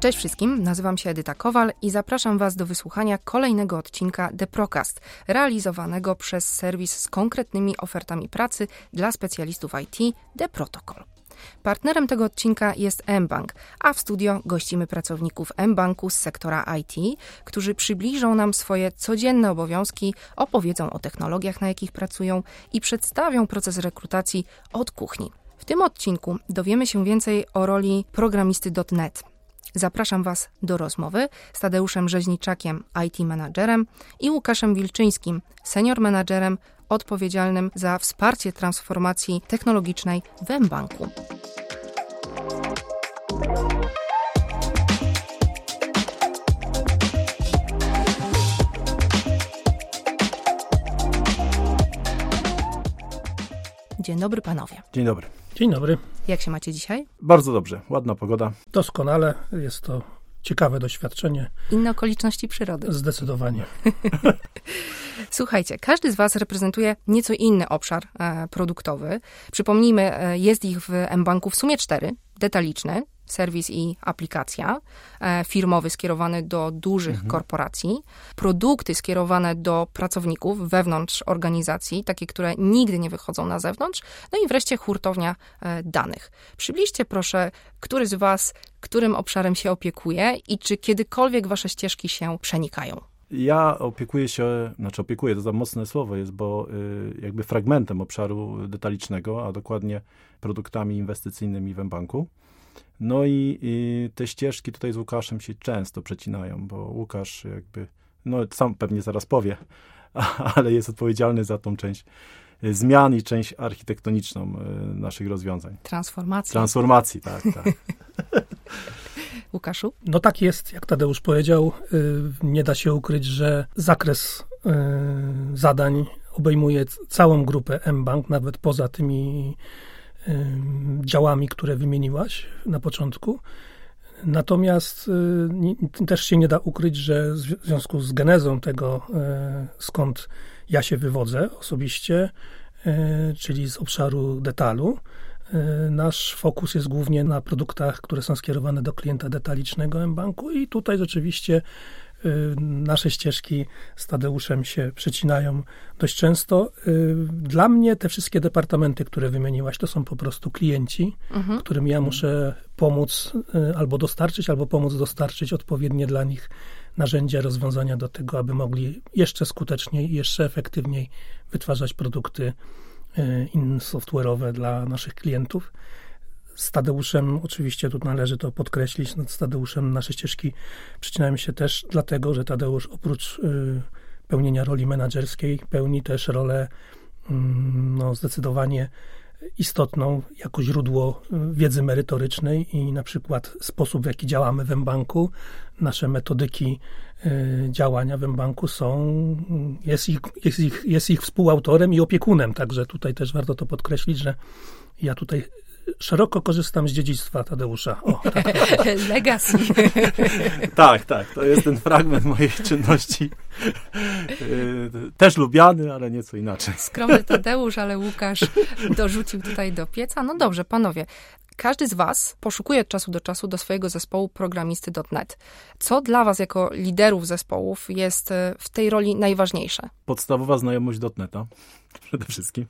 Cześć wszystkim, nazywam się Edyta Kowal i zapraszam Was do wysłuchania kolejnego odcinka The Procast, realizowanego przez serwis z konkretnymi ofertami pracy dla specjalistów IT The Protocol. Partnerem tego odcinka jest mBank, a w studio gościmy pracowników mBanku z sektora IT, którzy przybliżą nam swoje codzienne obowiązki, opowiedzą o technologiach, na jakich pracują i przedstawią proces rekrutacji od kuchni. W tym odcinku dowiemy się więcej o roli programisty.net. Zapraszam Was do rozmowy z Tadeuszem Rzeźniczakiem, IT managerem i Łukaszem Wilczyńskim, senior managerem odpowiedzialnym za wsparcie transformacji technologicznej w mBanku. Dzień dobry panowie. Dzień dobry. Dzień dobry. Jak się macie dzisiaj? Bardzo dobrze, ładna pogoda. Doskonale, jest to ciekawe doświadczenie. Inne okoliczności przyrody. Zdecydowanie. Słuchajcie, każdy z Was reprezentuje nieco inny obszar e, produktowy. Przypomnijmy, e, jest ich w mBanku w sumie cztery. Detaliczny, serwis i aplikacja, e, firmowy skierowany do dużych mhm. korporacji, produkty skierowane do pracowników wewnątrz organizacji, takie, które nigdy nie wychodzą na zewnątrz, no i wreszcie hurtownia e, danych. Przybliżcie proszę, który z Was którym obszarem się opiekuje i czy kiedykolwiek Wasze ścieżki się przenikają? Ja opiekuję się, znaczy opiekuję, to za mocne słowo jest, bo y, jakby fragmentem obszaru detalicznego, a dokładnie produktami inwestycyjnymi w banku. No i, i, te ścieżki tutaj z Łukaszem się często przecinają, bo Łukasz jakby, no sam pewnie zaraz powie, ale jest odpowiedzialny za tą część zmian i część architektoniczną y, naszych rozwiązań. Transformacji. Transformacji, tak, tak. Łukaszu? No tak jest, jak Tadeusz powiedział, y, nie da się ukryć, że zakres zadań obejmuje całą grupę mBank, nawet poza tymi działami, które wymieniłaś na początku. Natomiast y, też się nie da ukryć, że w związku z genezą tego, e, skąd ja się wywodzę osobiście, e, czyli z obszaru detalu, e, nasz fokus jest głównie na produktach, które są skierowane do klienta detalicznego mBanku i tutaj rzeczywiście nasze ścieżki z Tadeuszem się przecinają dość często. Y, dla mnie te wszystkie departamenty, które wymieniłaś, to są po prostu klienci, mhm. którym ja muszę pomóc y, albo dostarczyć, albo pomóc dostarczyć odpowiednie dla nich narzędzia, rozwiązania do tego, aby mogli jeszcze skuteczniej i jeszcze efektywniej wytwarzać produkty software'owe dla naszych klientów. Z Tadeuszem, oczywiście tu należy to podkreślić, z Tadeuszem nasze ścieżki przycinają się też dlatego, że Tadeusz oprócz y, pełnienia roli menedżerskiej pełni też rolę y, no, zdecydowanie istotną jako źródło y, wiedzy merytorycznej i na przykład sposób, w jaki działamy w mBanku, nasze metodyki y, działania w mBanku są, jest ich, jest, ich, jest ich współautorem i opiekunem, także tutaj też warto to podkreślić, że ja tutaj szeroko korzystam z dziedzictwa Tadeusza. O, tak. Legacy. tak, tak. To jest ten fragment mojej czynności. Też lubiany, ale nieco inaczej. Skromny Tadeusz, ale Łukasz dorzucił tutaj do pieca. No dobrze, panowie. Każdy z Was poszukuje od czasu do czasu do swojego zespołu programisty.net. Co dla Was, jako liderów zespołów, jest e, w tej roli najważniejsze? Podstawowa znajomość .NETA przede wszystkim.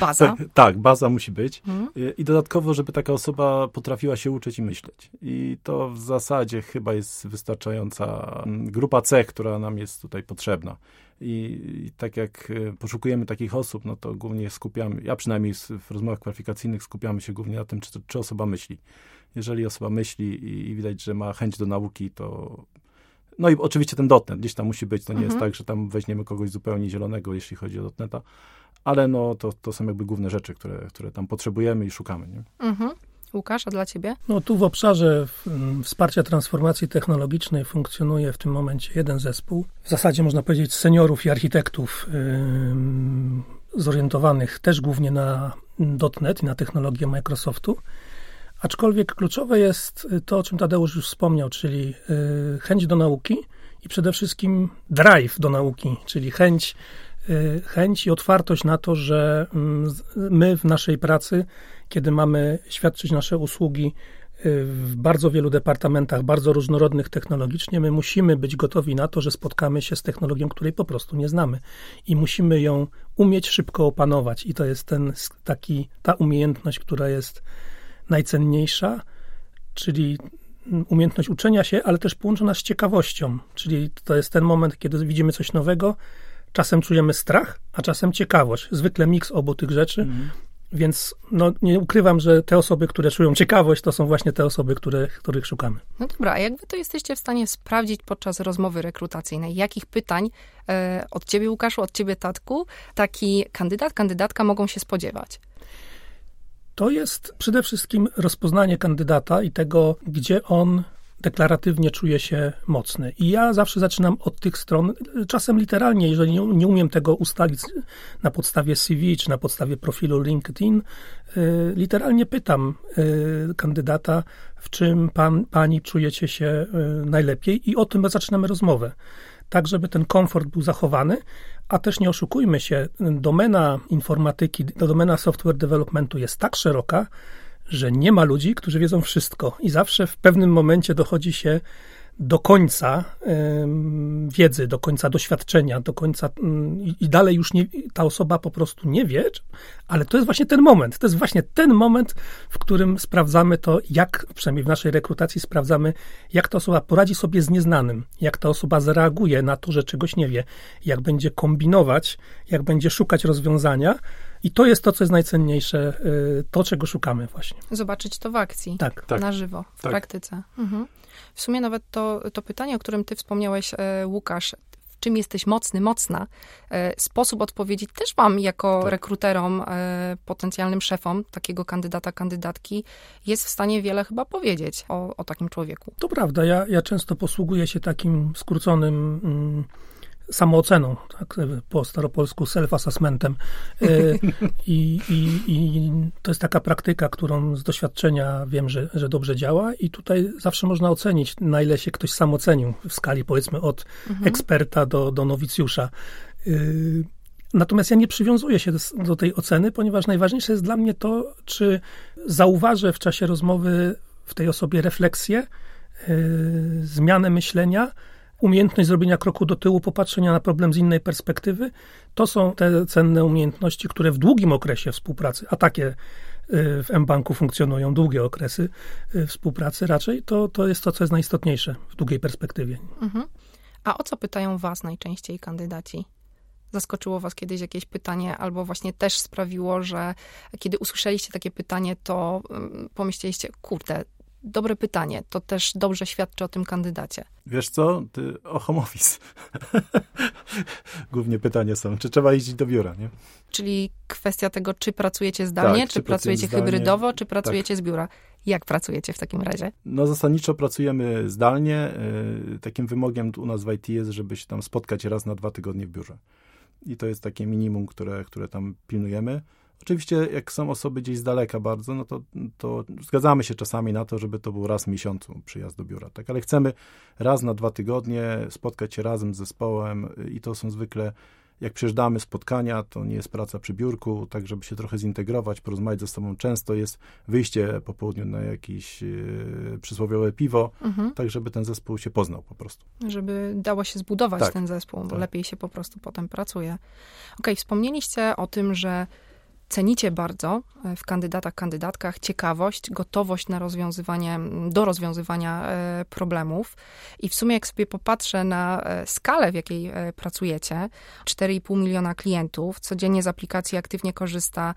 Baza? Tak, tak, baza musi być. Mhm. I dodatkowo, żeby taka osoba potrafiła się uczyć i myśleć. I to w zasadzie chyba jest wystarczająca mm, grupa cech, która nam jest tutaj potrzebna. I, I, tak jak e, poszukujemy takich osób, no to głównie skupiamy, ja przynajmniej w rozmowach kwalifikacyjnych skupiamy się głównie na tym, czy, czy osoba myśli. Jeżeli osoba myśli i, i widać, że ma chęć do nauki, to no i oczywiście ten dotnet gdzieś tam musi być. To nie mhm. jest tak, że tam weźmiemy kogoś zupełnie zielonego, jeśli chodzi o dotneta, ale no to, to są jakby główne rzeczy, które, które tam potrzebujemy i szukamy. Nie? Mhm. Łukasz, a dla ciebie? No tu w obszarze wsparcia transformacji technologicznej funkcjonuje w tym momencie jeden zespół. W zasadzie można powiedzieć seniorów i architektów yy, zorientowanych też głównie na .NET i na technologię Microsoftu. Aczkolwiek kluczowe jest to, o czym Tadeusz już wspomniał, czyli yy, chęć do nauki i przede wszystkim drive do nauki, czyli chęć, yy, chęć i otwartość na to, że mm, my w naszej pracy kiedy mamy świadczyć nasze usługi w bardzo wielu departamentach, bardzo różnorodnych technologicznie, my musimy być gotowi na to, że spotkamy się z technologią, której po prostu nie znamy i musimy ją umieć szybko opanować. I to jest ten taki, ta umiejętność, która jest najcenniejsza, czyli umiejętność uczenia się, ale też połączona z ciekawością. Czyli to jest ten moment, kiedy widzimy coś nowego, czasem czujemy strach, a czasem ciekawość. Zwykle miks obu tych rzeczy. Mm. Więc no, nie ukrywam, że te osoby, które czują ciekawość, to są właśnie te osoby, które, których szukamy. No dobra, a jak wy to jesteście w stanie sprawdzić podczas rozmowy rekrutacyjnej? Jakich pytań e, od ciebie, Łukaszu, od ciebie, Tatku, taki kandydat, kandydatka mogą się spodziewać? To jest przede wszystkim rozpoznanie kandydata i tego, gdzie on deklaratywnie czuje się mocny. I ja zawsze zaczynam od tych stron, czasem literalnie, jeżeli nie, nie umiem tego ustalić na podstawie CV czy na podstawie profilu LinkedIn, y, literalnie pytam y, kandydata, w czym pan, pani czujecie się y, najlepiej i o tym zaczynamy rozmowę tak żeby ten komfort był zachowany, a też nie oszukujmy się, domena informatyki, domena software developmentu jest tak szeroka, że nie ma ludzi, którzy wiedzą wszystko i zawsze w pewnym momencie dochodzi się do końca wiedzy, do końca doświadczenia, do końca mm, i dalej już nie, ta osoba po prostu nie wie, ale to jest właśnie ten moment. To jest właśnie ten moment, w którym sprawdzamy to, jak, przynajmniej w naszej rekrutacji sprawdzamy, jak ta osoba poradzi sobie z nieznanym, jak ta osoba zareaguje na to, że czegoś nie wie, jak będzie kombinować, jak będzie szukać rozwiązania, i to jest to, co jest najcenniejsze, y, to, czego szukamy właśnie. Zobaczyć to w akcji, tak. tak. na żywo, w tak. praktyce. Mhm. W sumie nawet to, to pytanie, o którym ty wspomniałeś, e, Łukasz, w czym jesteś mocny, mocna, e, sposób odpowiedzi też mam jako tak. rekruterom, e, potencjalnym szefom takiego kandydata, kandydatki, jest w stanie wiele chyba powiedzieć o, o takim człowieku. To prawda, ja, ja często posługuję się takim skróconym... Mm, samooceną, tak, po staropolsku self-assessmentem. E, I, i, I to jest taka praktyka, którą z doświadczenia wiem, że, że dobrze działa i tutaj zawsze można ocenić, na ile się ktoś sam ocenił w skali powiedzmy od mhm. eksperta do, do nowicjusza. E, natomiast ja nie przywiązuję się do, tej oceny, ponieważ najważniejsze jest dla mnie to, czy zauważę w czasie rozmowy w tej osobie refleksję, yy, zmianę myślenia, umiejętność zrobienia kroku do tyłu, popatrzenia na problem z innej perspektywy, to są te cenne umiejętności, które w długim okresie współpracy, a takie y, w mBanku funkcjonują długie okresy y, współpracy raczej, to, to jest to, co jest najistotniejsze w długiej perspektywie. Mhm. A o co pytają was najczęściej kandydaci? Zaskoczyło was kiedyś jakieś pytanie, albo właśnie też sprawiło, że kiedy usłyszeliście takie pytanie, to mm, pomyśleliście, kurde, dobre pytanie. To też dobrze świadczy o tym kandydacie. Wiesz co? Ty, o home office. Głównie pytanie są, czy trzeba jeździć do biura, nie? Czyli kwestia tego, czy pracujecie zdalnie, tak, czy, czy pracujecie zdalnie, hybrydowo, czy pracujecie tak. z biura. Jak pracujecie w takim razie? No zasadniczo pracujemy zdalnie. Y, takim wymogiem u nas w IT jest, żeby się tam spotkać raz na dwa tygodnie w biurze. I to jest takie minimum, które, które tam pilnujemy. Oczywiście, jak są osoby gdzieś z daleka bardzo, no to, to zgadzamy się czasami na to, żeby to był raz w miesiącu przyjazd do biura, tak? Ale chcemy raz na dwa tygodnie spotkać się razem z zespołem i to są zwykle, jak przyjeżdżamy spotkania, to nie jest praca przy biurku, tak żeby się trochę zintegrować, porozmawiać ze sobą. Często jest wyjście po południu na jakieś yy, przysłowiowe piwo, mhm. tak żeby ten zespół się poznał po prostu. Żeby dało się zbudować tak, ten zespół, bo tak. lepiej się po prostu potem pracuje. Okej, okay, wspomnieliście o tym, że cenicie bardzo e, w kandydatach, kandydatkach ciekawość, gotowość na rozwiązywanie, do rozwiązywania e, problemów. I w sumie, jak sobie popatrzę na e, skalę, w jakiej pracujecie, 4,5 miliona klientów, codziennie z aplikacji aktywnie korzysta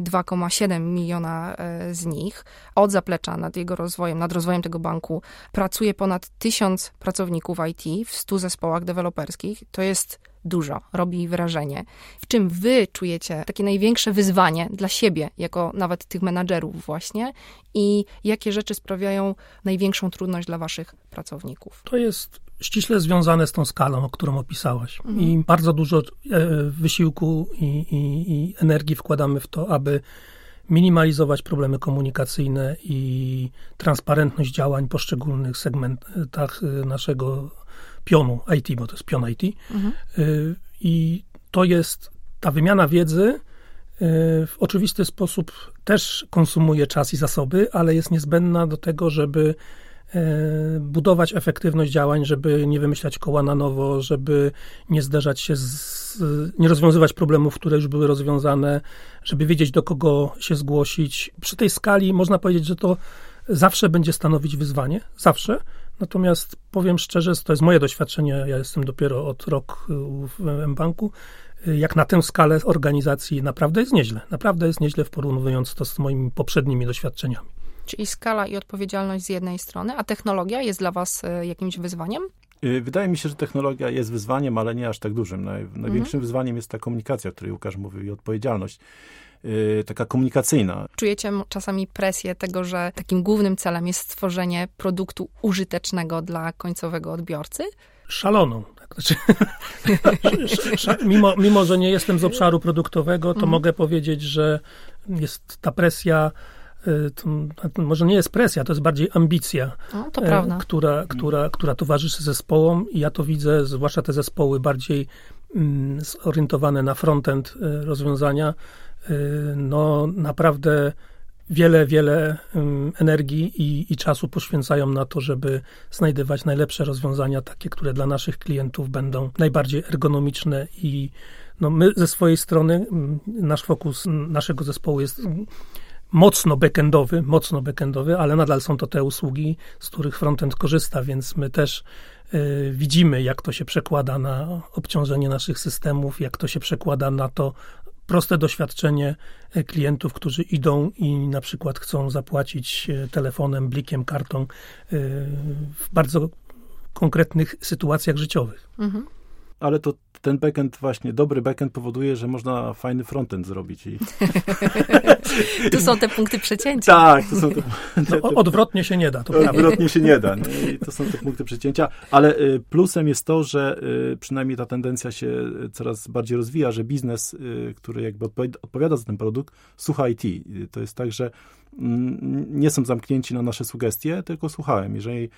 2,7 miliona z nich. Od zaplecza nad jego rozwojem, nad rozwojem tego banku pracuje ponad tysiąc pracowników IT w 100 zespołach deweloperskich. To jest dużo, robi wrażenie. W czym wy czujecie takie największe wyzwanie dla siebie, jako nawet tych menadżerów właśnie i jakie rzeczy sprawiają największą trudność dla waszych pracowników? To jest ściśle związane z tą skalą, o którą opisałaś. Mhm. I bardzo dużo e, wysiłku i, i, i energii wkładamy w to, aby minimalizować problemy komunikacyjne i transparentność działań w poszczególnych segmentach e, naszego pionu IT, bo to jest pion IT. Mhm. Y, I to jest ta wymiana wiedzy w oczywisty sposób też konsumuje czas i zasoby, ale jest niezbędna do tego, żeby budować efektywność działań, żeby nie wymyślać koła na nowo, żeby nie zderzać się z, nie rozwiązywać problemów, które już były rozwiązane, żeby wiedzieć do kogo się zgłosić. Przy tej skali można powiedzieć, że to zawsze będzie stanowić wyzwanie, zawsze. Natomiast powiem szczerze, to jest moje doświadczenie, ja jestem dopiero od rok w M-Banku, jak na tę skalę organizacji naprawdę jest nieźle. Naprawdę jest nieźle w porównując to z moimi poprzednimi doświadczeniami. Czyli skala i odpowiedzialność z jednej strony, a technologia jest dla was e, jakimś wyzwaniem? Y, wydaje mi się, że technologia jest wyzwaniem, ale nie aż tak dużym. Największym mhm. wyzwaniem jest ta komunikacja, o której Łukasz mówił, i odpowiedzialność. Yy, taka komunikacyjna. Czujecie czasami presję tego, że takim głównym celem jest stworzenie produktu użytecznego dla końcowego odbiorcy? Szaloną. Tak, znaczy, mimo, mimo, że nie jestem z obszaru produktowego, to mhm. mogę powiedzieć, że jest ta presja to, może nie jest presja, to jest bardziej ambicja, no, prawda. Która, która, która towarzyszy zespołom i ja to widzę, zwłaszcza te zespoły bardziej mm, zorientowane na frontend y, rozwiązania, Y, no naprawdę wiele, wiele energii i, i, czasu poświęcają na to, żeby znajdywać najlepsze rozwiązania, takie, które dla naszych klientów będą najbardziej ergonomiczne i no my ze swojej strony, nasz fokus naszego zespołu jest mocno backendowy, mocno backendowy, ale nadal są to te usługi, z których frontend korzysta, więc my też y, widzimy, jak to się przekłada na obciążenie naszych systemów, jak to się przekłada na to, proste doświadczenie e, klientów, którzy idą i na przykład chcą zapłacić e, telefonem, blikiem, kartą e, w bardzo konkretnych sytuacjach życiowych. Mhm ale to ten backend właśnie, dobry backend powoduje, że można fajny frontend zrobić. I... tu są te punkty przecięcia. Tak, to są te, te, no, odwrotnie się nie da, to Odwrotnie się nie da. No I to są te punkty przecięcia, ale y, plusem jest to, że y, przynajmniej ta tendencja się coraz bardziej rozwija, że biznes, y, który jakby odpowiada za ten produkt, słucha IT. To jest tak, że mm, nie są zamknięci na nasze sugestie, tylko słuchałem. Jeżeli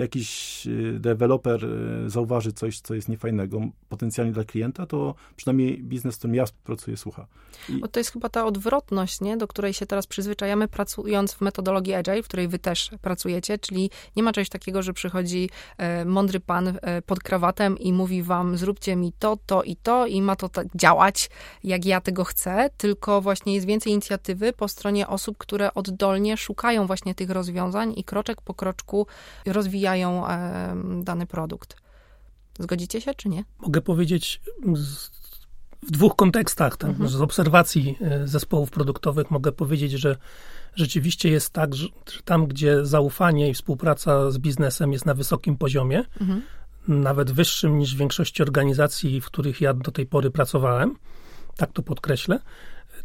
jakiś y, deweloper y, zauważy coś, co jest niefajnego potencjalnie dla klienta, to przynajmniej biznes, w którym ja pracuję, słucha. I... Bo to jest chyba ta odwrotność, nie? do której się teraz przyzwyczajamy, pracując w metodologii Agile, w której wy też pracujecie, czyli nie ma czegoś takiego, że przychodzi e, mądry pan e, pod krawatem i mówi wam, zróbcie mi to, to i to i ma to tak działać, jak ja tego chcę, tylko właśnie jest więcej inicjatywy po stronie osób, które oddolnie szukają właśnie tych rozwiązań i kroczek po kroczku rozwijają rozwijają dany produkt. Zgodzicie się, czy nie? Mogę powiedzieć z, w dwóch kontekstach. Tak? Mhm. Z obserwacji e, zespołów produktowych mogę powiedzieć, że rzeczywiście jest tak, że tam, gdzie zaufanie i współpraca z biznesem jest na wysokim poziomie, mhm. nawet wyższym niż w większości organizacji, w których ja do tej pory pracowałem, tak to podkreślę,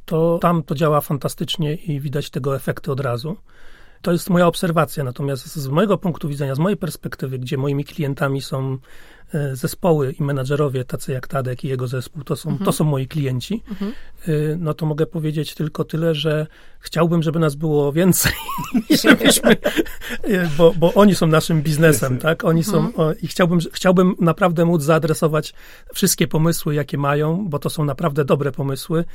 to tam to działa fantastycznie i widać tego efekty od razu. To jest moja obserwacja, natomiast z mojego punktu widzenia, z mojej perspektywy, gdzie moimi klientami są e, zespoły i menadżerowie, tacy jak Tadek i jego zespół, to są, mhm. to są moi klienci, mhm. E, no to mogę powiedzieć tylko tyle, że chciałbym, żeby nas było więcej, żebyśmy, e, bo, bo oni są naszym biznesem, tak? Oni mhm. są, i chciałbym, chciałbym naprawdę móc zaadresować wszystkie pomysły, jakie mają, bo to są naprawdę dobre pomysły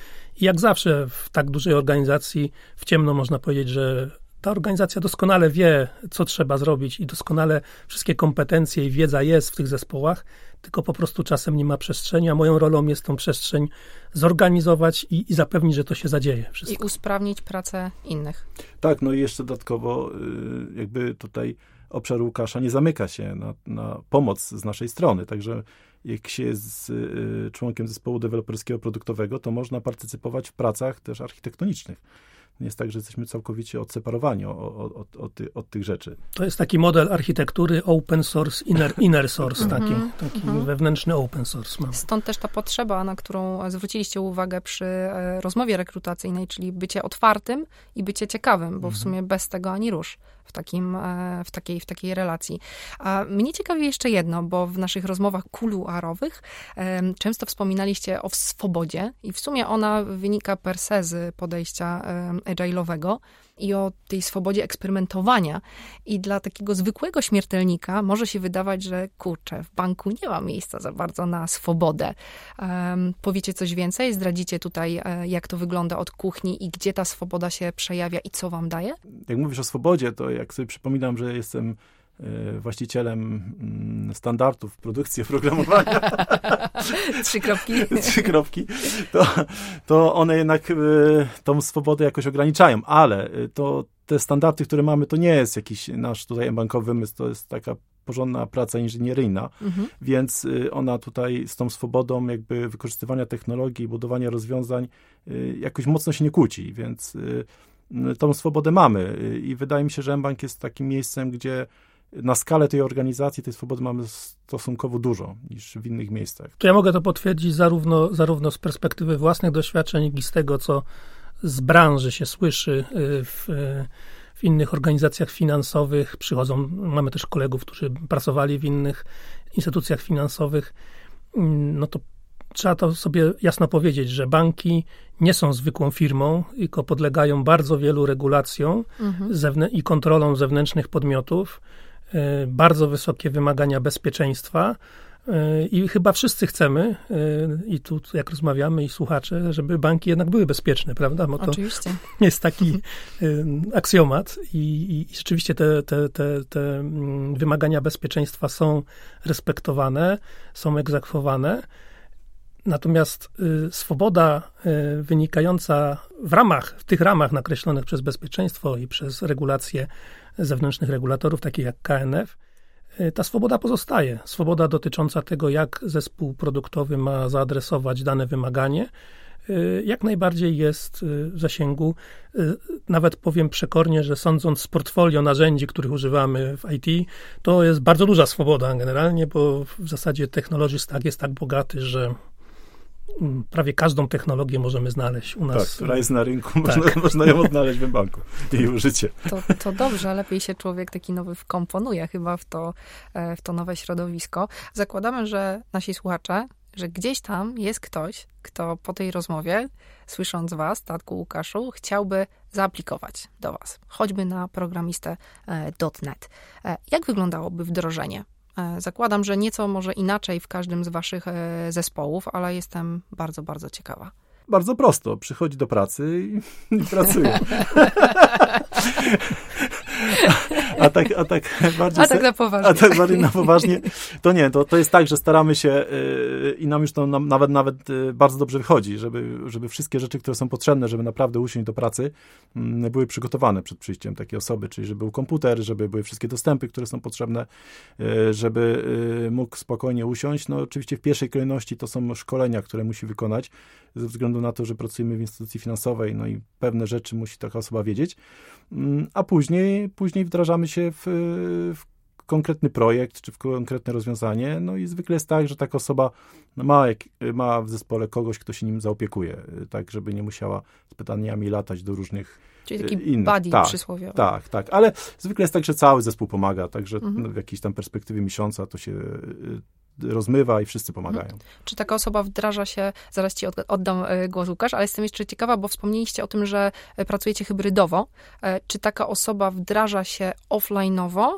i jak zawsze w tak dużej organizacji w ciemno można powiedzieć, że ta organizacja doskonale wie, co trzeba zrobić i doskonale wszystkie kompetencje i wiedza jest w tych zespołach, tylko po prostu czasem nie ma przestrzeni, a moją rolą jest tą przestrzeń zorganizować i, i zapewnić, że to się zadzieje. Wszystko. I usprawnić pracę innych. Tak, no i jeszcze dodatkowo y, jakby tutaj obszar Łukasza nie zamyka się na, na pomoc z naszej strony, także jak się jest y, członkiem zespołu deweloperskiego produktowego, to można partycypować w pracach też architektonicznych nie jest tak, że jesteśmy całkowicie odseparowani od, od, od, ty, od tych rzeczy. To jest taki model architektury open source, inner, inner source, taki, mhm, taki mhm. wewnętrzny open source. Mamy. Stąd też ta potrzeba, na którą zwróciliście uwagę przy e, rozmowie rekrutacyjnej, czyli bycie otwartym i bycie ciekawym, bo w mhm. sumie bez tego ani rusz w, takim, e, w, takiej, w takiej relacji. A mnie ciekawi jeszcze jedno, bo w naszych rozmowach kuluarowych często wspominaliście o swobodzie i w sumie ona wynika per se z podejścia agile'owego i o tej swobodzie eksperymentowania. I dla takiego zwykłego śmiertelnika może się wydawać, że kurczę, w banku nie ma miejsca za bardzo na swobodę. Um, powiecie coś więcej? Zdradzicie tutaj, e, jak to wygląda od kuchni i gdzie ta swoboda się przejawia i co wam daje? Jak mówisz o swobodzie, to jak sobie przypominam, że jestem e, właścicielem mm, standardów produkcji oprogramowania. Trzy kropki. Trzy kropki. To, to one jednak e, tą swobodę jakoś ograniczają, ale to te standardy, które mamy, to nie jest jakiś nasz tutaj bankowy wymysł, to jest taka porządna praca inżynieryjna, mhm. więc ona tutaj z tą swobodą jakby wykorzystywania technologii, budowania rozwiązań jakoś mocno się nie kłóci, więc tą swobodę mamy. I wydaje mi się, że mBank jest takim miejscem, gdzie na skalę tej organizacji tej swobody mamy stosunkowo dużo niż w innych miejscach. To ja mogę to potwierdzić zarówno, zarówno z perspektywy własnych doświadczeń, jak i z tego, co z branży się słyszy w w innych organizacjach finansowych, przychodzą, mamy też kolegów, którzy pracowali w innych instytucjach finansowych, mm, no to trzeba to sobie jasno powiedzieć, że banki nie są zwykłą firmą, tylko podlegają bardzo wielu regulacjom mhm. i kontrolom zewnętrznych podmiotów, e, bardzo wysokie wymagania bezpieczeństwa, i chyba wszyscy chcemy, i tu jak rozmawiamy, i słuchacze, żeby banki jednak były bezpieczne, prawda? Bo to Oczywiście. jest taki aksjomat i, i, rzeczywiście te, te, te, te mm, wymagania bezpieczeństwa są respektowane, są egzekwowane. Natomiast y, swoboda y, wynikająca w ramach, w tych ramach nakreślonych przez bezpieczeństwo i przez regulacje zewnętrznych regulatorów, takich jak KNF, E, ta swoboda pozostaje. Swoboda dotycząca tego, jak zespół produktowy ma zaadresować dane wymaganie, jak najbardziej jest w zasięgu. Nawet powiem przekornie, że sądząc z portfolio narzędzi, których używamy w IT, to jest bardzo duża swoboda generalnie, bo w zasadzie technologii stack jest tak bogaty, że prawie każdą technologię możemy znaleźć u nas. Tak, która jest na rynku, tak. można, można ją odnaleźć w banku, jej użycie. To, to dobrze, lepiej się człowiek taki nowy wkomponuje chyba w to, e, w to nowe środowisko. Zakładamy, że nasi słuchacze, że gdzieś tam jest ktoś, kto po tej rozmowie, słysząc was, Tatku Łukaszu, chciałby zaaplikować do was, choćby na programistę.net. E, jak wyglądałoby wdrożenie E, zakładam, że nieco może inaczej w każdym z waszych e, zespołów, ale jestem bardzo, bardzo ciekawa. Bardzo prosto. Przychodzi do pracy i, i pracuje. A tak, a tak bardziej... A tak na poważnie. A tak bardziej na poważnie. To nie, to, to jest tak, że staramy się yy, i nam już to nam, nawet, nawet yy, bardzo dobrze wychodzi, żeby, żeby wszystkie rzeczy, które są potrzebne, żeby naprawdę usiąść do pracy, yy, były przygotowane przed przyjściem takiej osoby, czyli żeby był komputer, żeby były wszystkie dostępy, które są potrzebne, y, żeby y, mógł spokojnie usiąść. No oczywiście w pierwszej kolejności to są szkolenia, które musi wykonać, ze względu na to, że pracujemy w instytucji finansowej, no i pewne rzeczy musi taka osoba wiedzieć, mm, a później, później wdrażamy się w, w konkretny projekt, czy w konkretne rozwiązanie, no i zwykle jest tak, że taka osoba ma, ma w zespole kogoś, kto się nim zaopiekuje, tak, żeby nie musiała z pytaniami latać do różnych Czyli taki innych. buddy tak, przysłowiowy. Tak, tak, ale zwykle jest tak, że cały zespół pomaga, także mhm. w jakiejś tam perspektywie miesiąca to się rozmywa i wszyscy pomagają. Hmm. Czy taka osoba wdraża się, zaraz ci oddam e, głos Łukasz, ale jestem jeszcze ciekawa, bo wspomnieliście o tym, że e, pracujecie hybrydowo. E, czy taka osoba wdraża się offline'owo,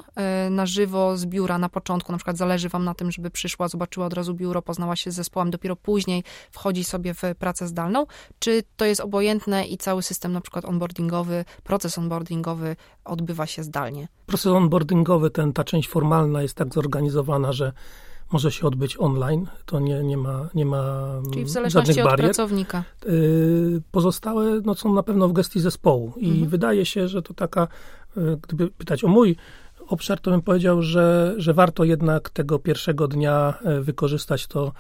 na żywo z biura na początku, na przykład zależy wam na tym, żeby przyszła, zobaczyła od razu biuro, poznała się z zespołem, dopiero później wchodzi sobie w pracę zdalną, czy to jest obojętne i cały system na przykład onboardingowy, proces onboardingowy odbywa się zdalnie? Proces onboardingowy, ten, ta część formalna jest tak zorganizowana, że może się odbyć online, to nie, nie ma nie ma Czyli w zależności od barier. pracownika. Y, pozostałe no, są na pewno w gestii zespołu i mhm. wydaje się, że to taka, y, gdyby pytać o mój obszar, to bym powiedział, że, że warto jednak tego pierwszego dnia y, wykorzystać to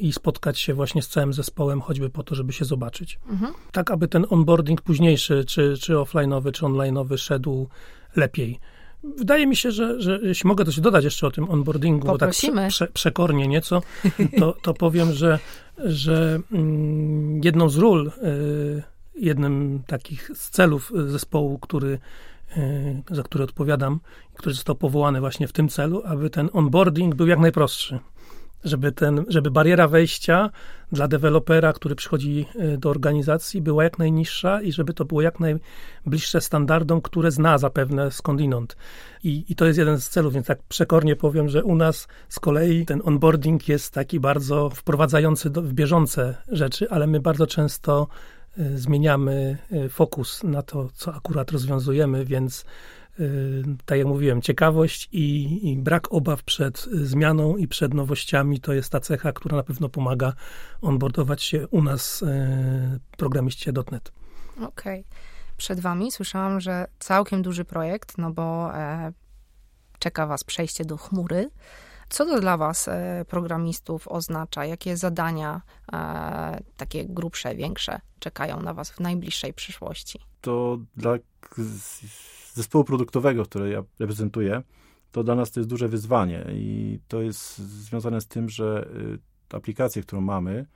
i spotkać się właśnie z całym zespołem, choćby po to, żeby się zobaczyć. Mhm. Tak, aby ten onboarding późniejszy, czy, czy offline'owy, czy online'owy szedł lepiej. Wydaje mi się, że, że jeśli mogę coś dodać jeszcze o tym onboardingu, Poprosimy. bo tak prze, przekornie nieco, to, to powiem, że, że mm, jedną z ról, y, jednym takich z celów zespołu, który za który odpowiadam, który został powołany właśnie w tym celu, aby ten onboarding był jak najprostszy żeby, ten, żeby bariera wejścia dla dewelopera, który przychodzi e, do organizacji, była jak najniższa i żeby to było jak najbliższe standardom, które zna zapewne skądinąd. I, I to jest jeden z celów, więc tak przekornie powiem, że u nas z kolei ten onboarding jest taki bardzo wprowadzający do, w bieżące rzeczy, ale my bardzo często y, zmieniamy y, fokus na to, co akurat rozwiązujemy, więc tak jak mówiłem, ciekawość i, i, brak obaw przed zmianą i przed nowościami to jest ta cecha, która na pewno pomaga onboardować się u nas y, programiście .NET. Okej. Okay. Przed wami słyszałam, że całkiem duży projekt, no bo e, czeka was przejście do chmury. Co to dla was, e, programistów, oznacza? Jakie zadania, e, takie grubsze, większe, czekają na was w najbliższej przyszłości? To dla zespołu produktowego, który ja reprezentuję, to dla nas to jest duże wyzwanie i to jest związane z tym, że y, aplikację, którą mamy,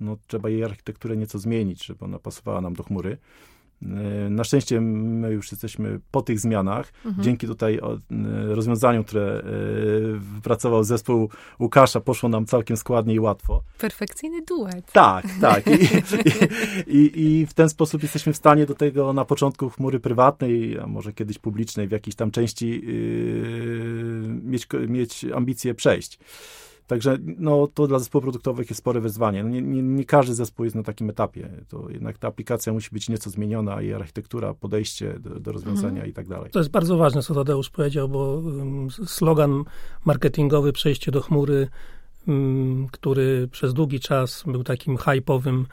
no, trzeba jej architekturę nieco zmienić, żeby ona pasowała nam do chmury. E, na szczęście my już jesteśmy po tych zmianach. Mhm. Dzięki tutaj e, rozwiązaniom, które e, wypracował zespół Łukasza, poszło nam całkiem składnie i łatwo. Perfekcyjny duet. Tak, tak. I, i, i, I, w ten sposób jesteśmy w stanie do tego na początku chmury prywatnej, a może kiedyś publicznej, w jakiejś tam części yy, mieć, mieć ambicje przejść. Także no, to dla zespołów produktowych jest spore wyzwanie. No, nie, nie, nie, każdy zespół jest na takim etapie. To jednak ta aplikacja musi być nieco zmieniona i architektura, podejście do, do rozwiązania mhm. i tak dalej. To jest bardzo ważne, co Tadeusz powiedział, bo um, slogan marketingowy przejście do chmury który przez długi czas był takim hypowym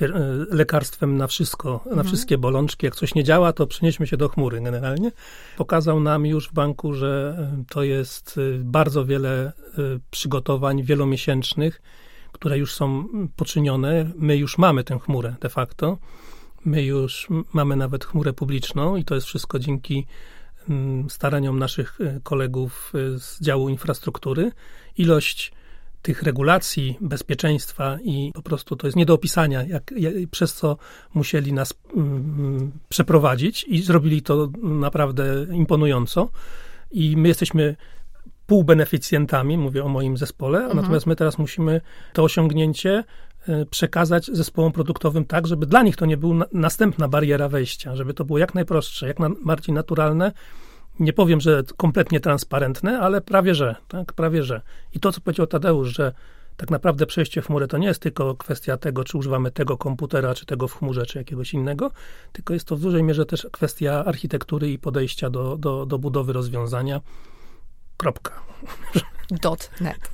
e, lekarstwem na wszystko, mhm. na wszystkie bolączki. Jak coś nie działa, to przenieśmy się do chmury generalnie. Pokazał nam już w banku, że e, to jest e, bardzo wiele przygotowań wielomiesięcznych, które już są poczynione. My już mamy tę chmurę de facto. My już mamy nawet chmurę publiczną i to jest wszystko dzięki mm, staraniom naszych kolegów z działu infrastruktury. Ilość tych regulacji bezpieczeństwa i po prostu to jest nie do opisania, jak, jak przez co musieli nas mm, przeprowadzić i zrobili to naprawdę imponująco. I my jesteśmy półbeneficjentami, mówię o moim zespole, mhm. natomiast my teraz musimy to osiągnięcie e, przekazać zespołom produktowym tak, żeby dla nich to nie była następna bariera wejścia, żeby to było jak najprostsze, jak najbardziej naturalne, nie powiem, że kompletnie transparentne, ale prawie że, tak, prawie że. I to, co powiedział Tadeusz, że tak naprawdę przejście w chmurę to nie jest tylko kwestia tego, czy używamy tego komputera, czy tego w chmurze, czy jakiegoś innego, tylko jest to w dużej mierze też kwestia architektury i podejścia do, do, do budowy rozwiązania. Kropka. .net.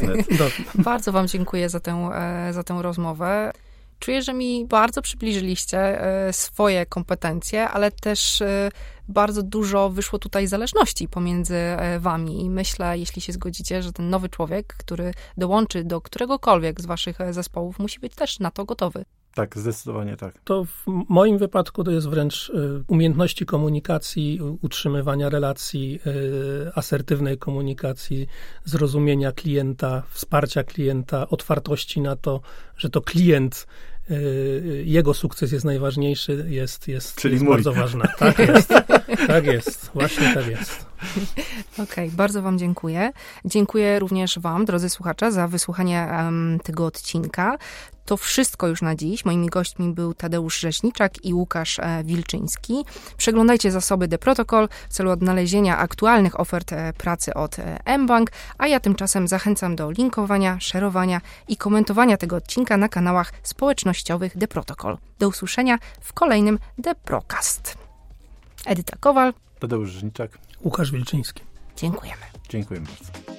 .net. Bardzo Wam dziękuję za tę, e, za tę rozmowę. Czuję, że mi bardzo przybliżyliście e, swoje kompetencje, ale też e, bardzo dużo wyszło tutaj zależności pomiędzy e, wami i myślę, jeśli się zgodzicie, że ten nowy człowiek, który dołączy do któregokolwiek z waszych zespołów, musi być też na to gotowy. Tak, zdecydowanie tak. To w moim wypadku to jest wręcz umiejętności komunikacji, utrzymywania relacji, asertywnej komunikacji, zrozumienia klienta, wsparcia klienta, otwartości na to, że to klient Y, jego sukces jest najważniejszy, jest, jest, Czyli jest mój. bardzo ważna. Tak jest, tak jest, właśnie tak jest. Okej, okay, bardzo Wam dziękuję. Dziękuję również Wam, drodzy słuchacze, za wysłuchanie um, tego odcinka. To wszystko już na dziś. Moimi gośćmi był Tadeusz Rzeźniczak i Łukasz e, Wilczyński. Przeglądajcie zasoby The Protocol w celu odnalezienia aktualnych ofert e, pracy od e, mBank, a ja tymczasem zachęcam do linkowania, szerowania i komentowania tego odcinka na kanałach społecznościowych The Protocol. Do usłyszenia w kolejnym The Procast. Edyta Kowal. Tadeusz Rzeźniczak. Łukasz Wilczyński. Dziękujemy. Dziękuję bardzo.